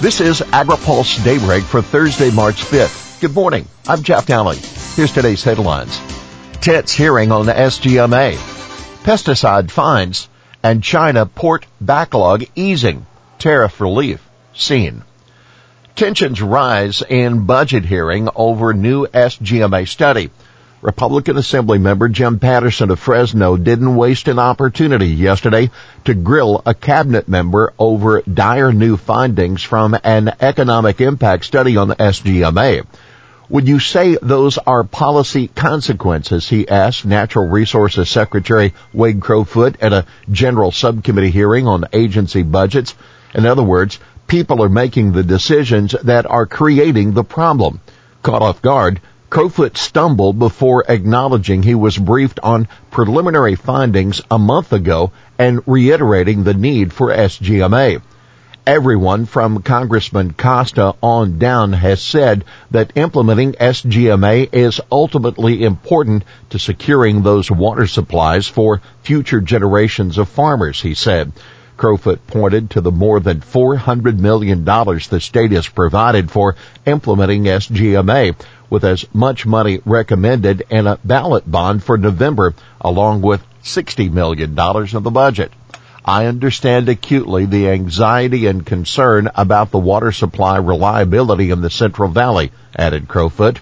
This is AgriPulse Daybreak for Thursday, March 5th. Good morning. I'm Jeff Nalley. Here's today's headlines. Tense hearing on the SGMA. Pesticide fines and China port backlog easing. Tariff relief seen. Tensions rise in budget hearing over new SGMA study. Republican Assembly member Jim Patterson of Fresno didn't waste an opportunity yesterday to grill a cabinet member over dire new findings from an economic impact study on the SGMA. Would you say those are policy consequences? He asked Natural Resources Secretary Wade Crowfoot at a general subcommittee hearing on agency budgets. In other words, people are making the decisions that are creating the problem. Caught off guard, Crowfoot stumbled before acknowledging he was briefed on preliminary findings a month ago and reiterating the need for SGMA. Everyone from Congressman Costa on down has said that implementing SGMA is ultimately important to securing those water supplies for future generations of farmers, he said. Crowfoot pointed to the more than $400 million the state has provided for implementing SGMA, with as much money recommended in a ballot bond for November, along with $60 million in the budget. I understand acutely the anxiety and concern about the water supply reliability in the Central Valley, added Crowfoot.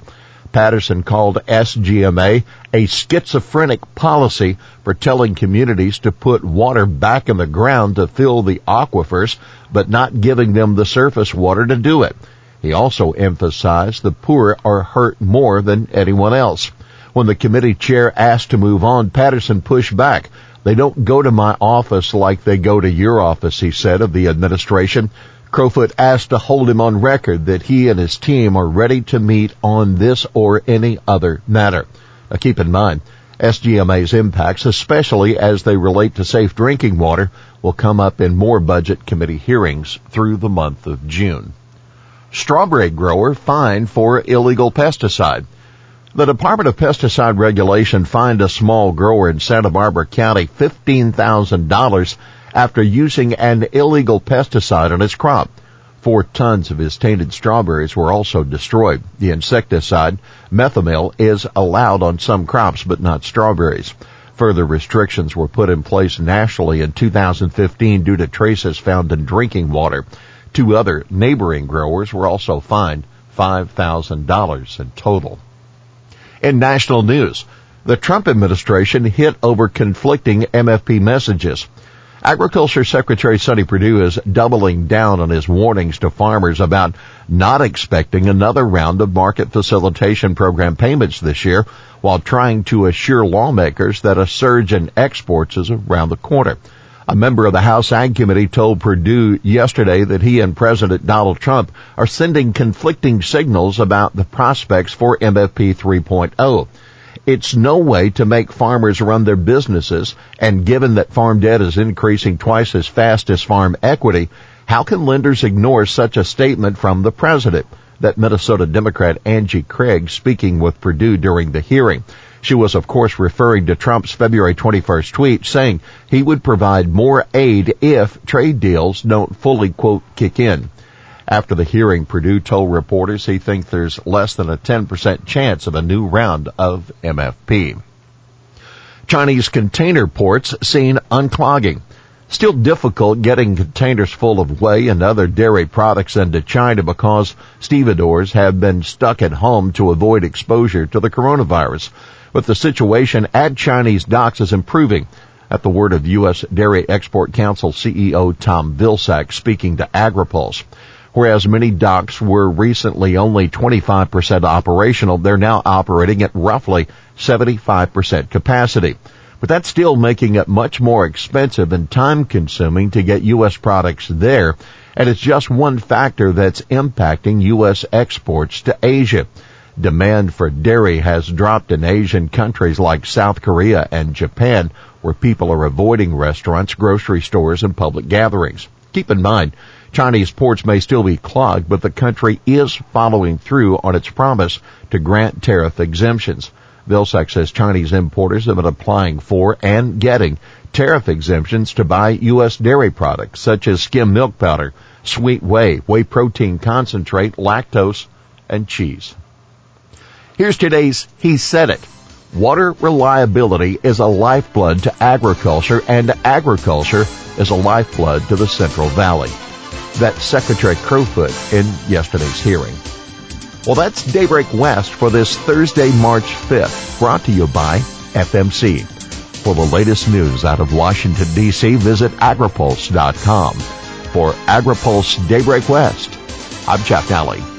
Patterson called SGMA a schizophrenic policy for telling communities to put water back in the ground to fill the aquifers, but not giving them the surface water to do it. He also emphasized the poor are hurt more than anyone else. When the committee chair asked to move on, Patterson pushed back. They don't go to my office like they go to your office, he said of the administration. Crowfoot asked to hold him on record that he and his team are ready to meet on this or any other matter. Now keep in mind, SGMA's impacts, especially as they relate to safe drinking water, will come up in more budget committee hearings through the month of June. Strawberry grower fined for illegal pesticide. The Department of Pesticide Regulation fined a small grower in Santa Barbara County $15,000 after using an illegal pesticide on his crop. Four tons of his tainted strawberries were also destroyed. The insecticide, methomyl, is allowed on some crops but not strawberries. Further restrictions were put in place nationally in 2015 due to traces found in drinking water. Two other neighboring growers were also fined $5,000 in total. In national news, the Trump administration hit over conflicting MFP messages. Agriculture Secretary Sonny Perdue is doubling down on his warnings to farmers about not expecting another round of market facilitation program payments this year while trying to assure lawmakers that a surge in exports is around the corner. A member of the House Ag Committee told Perdue yesterday that he and President Donald Trump are sending conflicting signals about the prospects for MFP 3.0. It's no way to make farmers run their businesses, and given that farm debt is increasing twice as fast as farm equity, how can lenders ignore such a statement from the president? That Minnesota Democrat Angie Craig speaking with Perdue during the hearing. She was, of course, referring to Trump's February 21st tweet saying he would provide more aid if trade deals don't fully, quote, kick in. After the hearing, Perdue told reporters he thinks there's less than a 10% chance of a new round of MFP. Chinese container ports seen unclogging. Still difficult getting containers full of whey and other dairy products into China because stevedores have been stuck at home to avoid exposure to the coronavirus but the situation at Chinese docks is improving. At the word of U.S. Dairy Export Council CEO Tom Vilsack speaking to AgriPulse. Whereas many docks were recently only 25% operational, they're now operating at roughly 75% capacity. But that's still making it much more expensive and time consuming to get U.S. products there, and it's just one factor that's impacting U.S. exports to Asia. Demand for dairy has dropped in Asian countries like South Korea and Japan, where people are avoiding restaurants, grocery stores, and public gatherings. Keep in mind, Chinese ports may still be clogged, but the country is following through on its promise to grant tariff exemptions. Vilsack says Chinese importers have been applying for and getting tariff exemptions to buy U.S. dairy products such as skim milk powder, sweet whey, whey protein concentrate, lactose, and cheese. Here's today's He Said It. Water reliability is a lifeblood to agriculture and agriculture is a lifeblood to the Central Valley. That's Secretary Crowfoot in yesterday's hearing. Well, that's Daybreak West for this Thursday, March 5th, brought to you by FMC. For the latest news out of Washington, D.C., visit agripulse.com. For AgriPulse Daybreak West, I'm Jeff Nalley.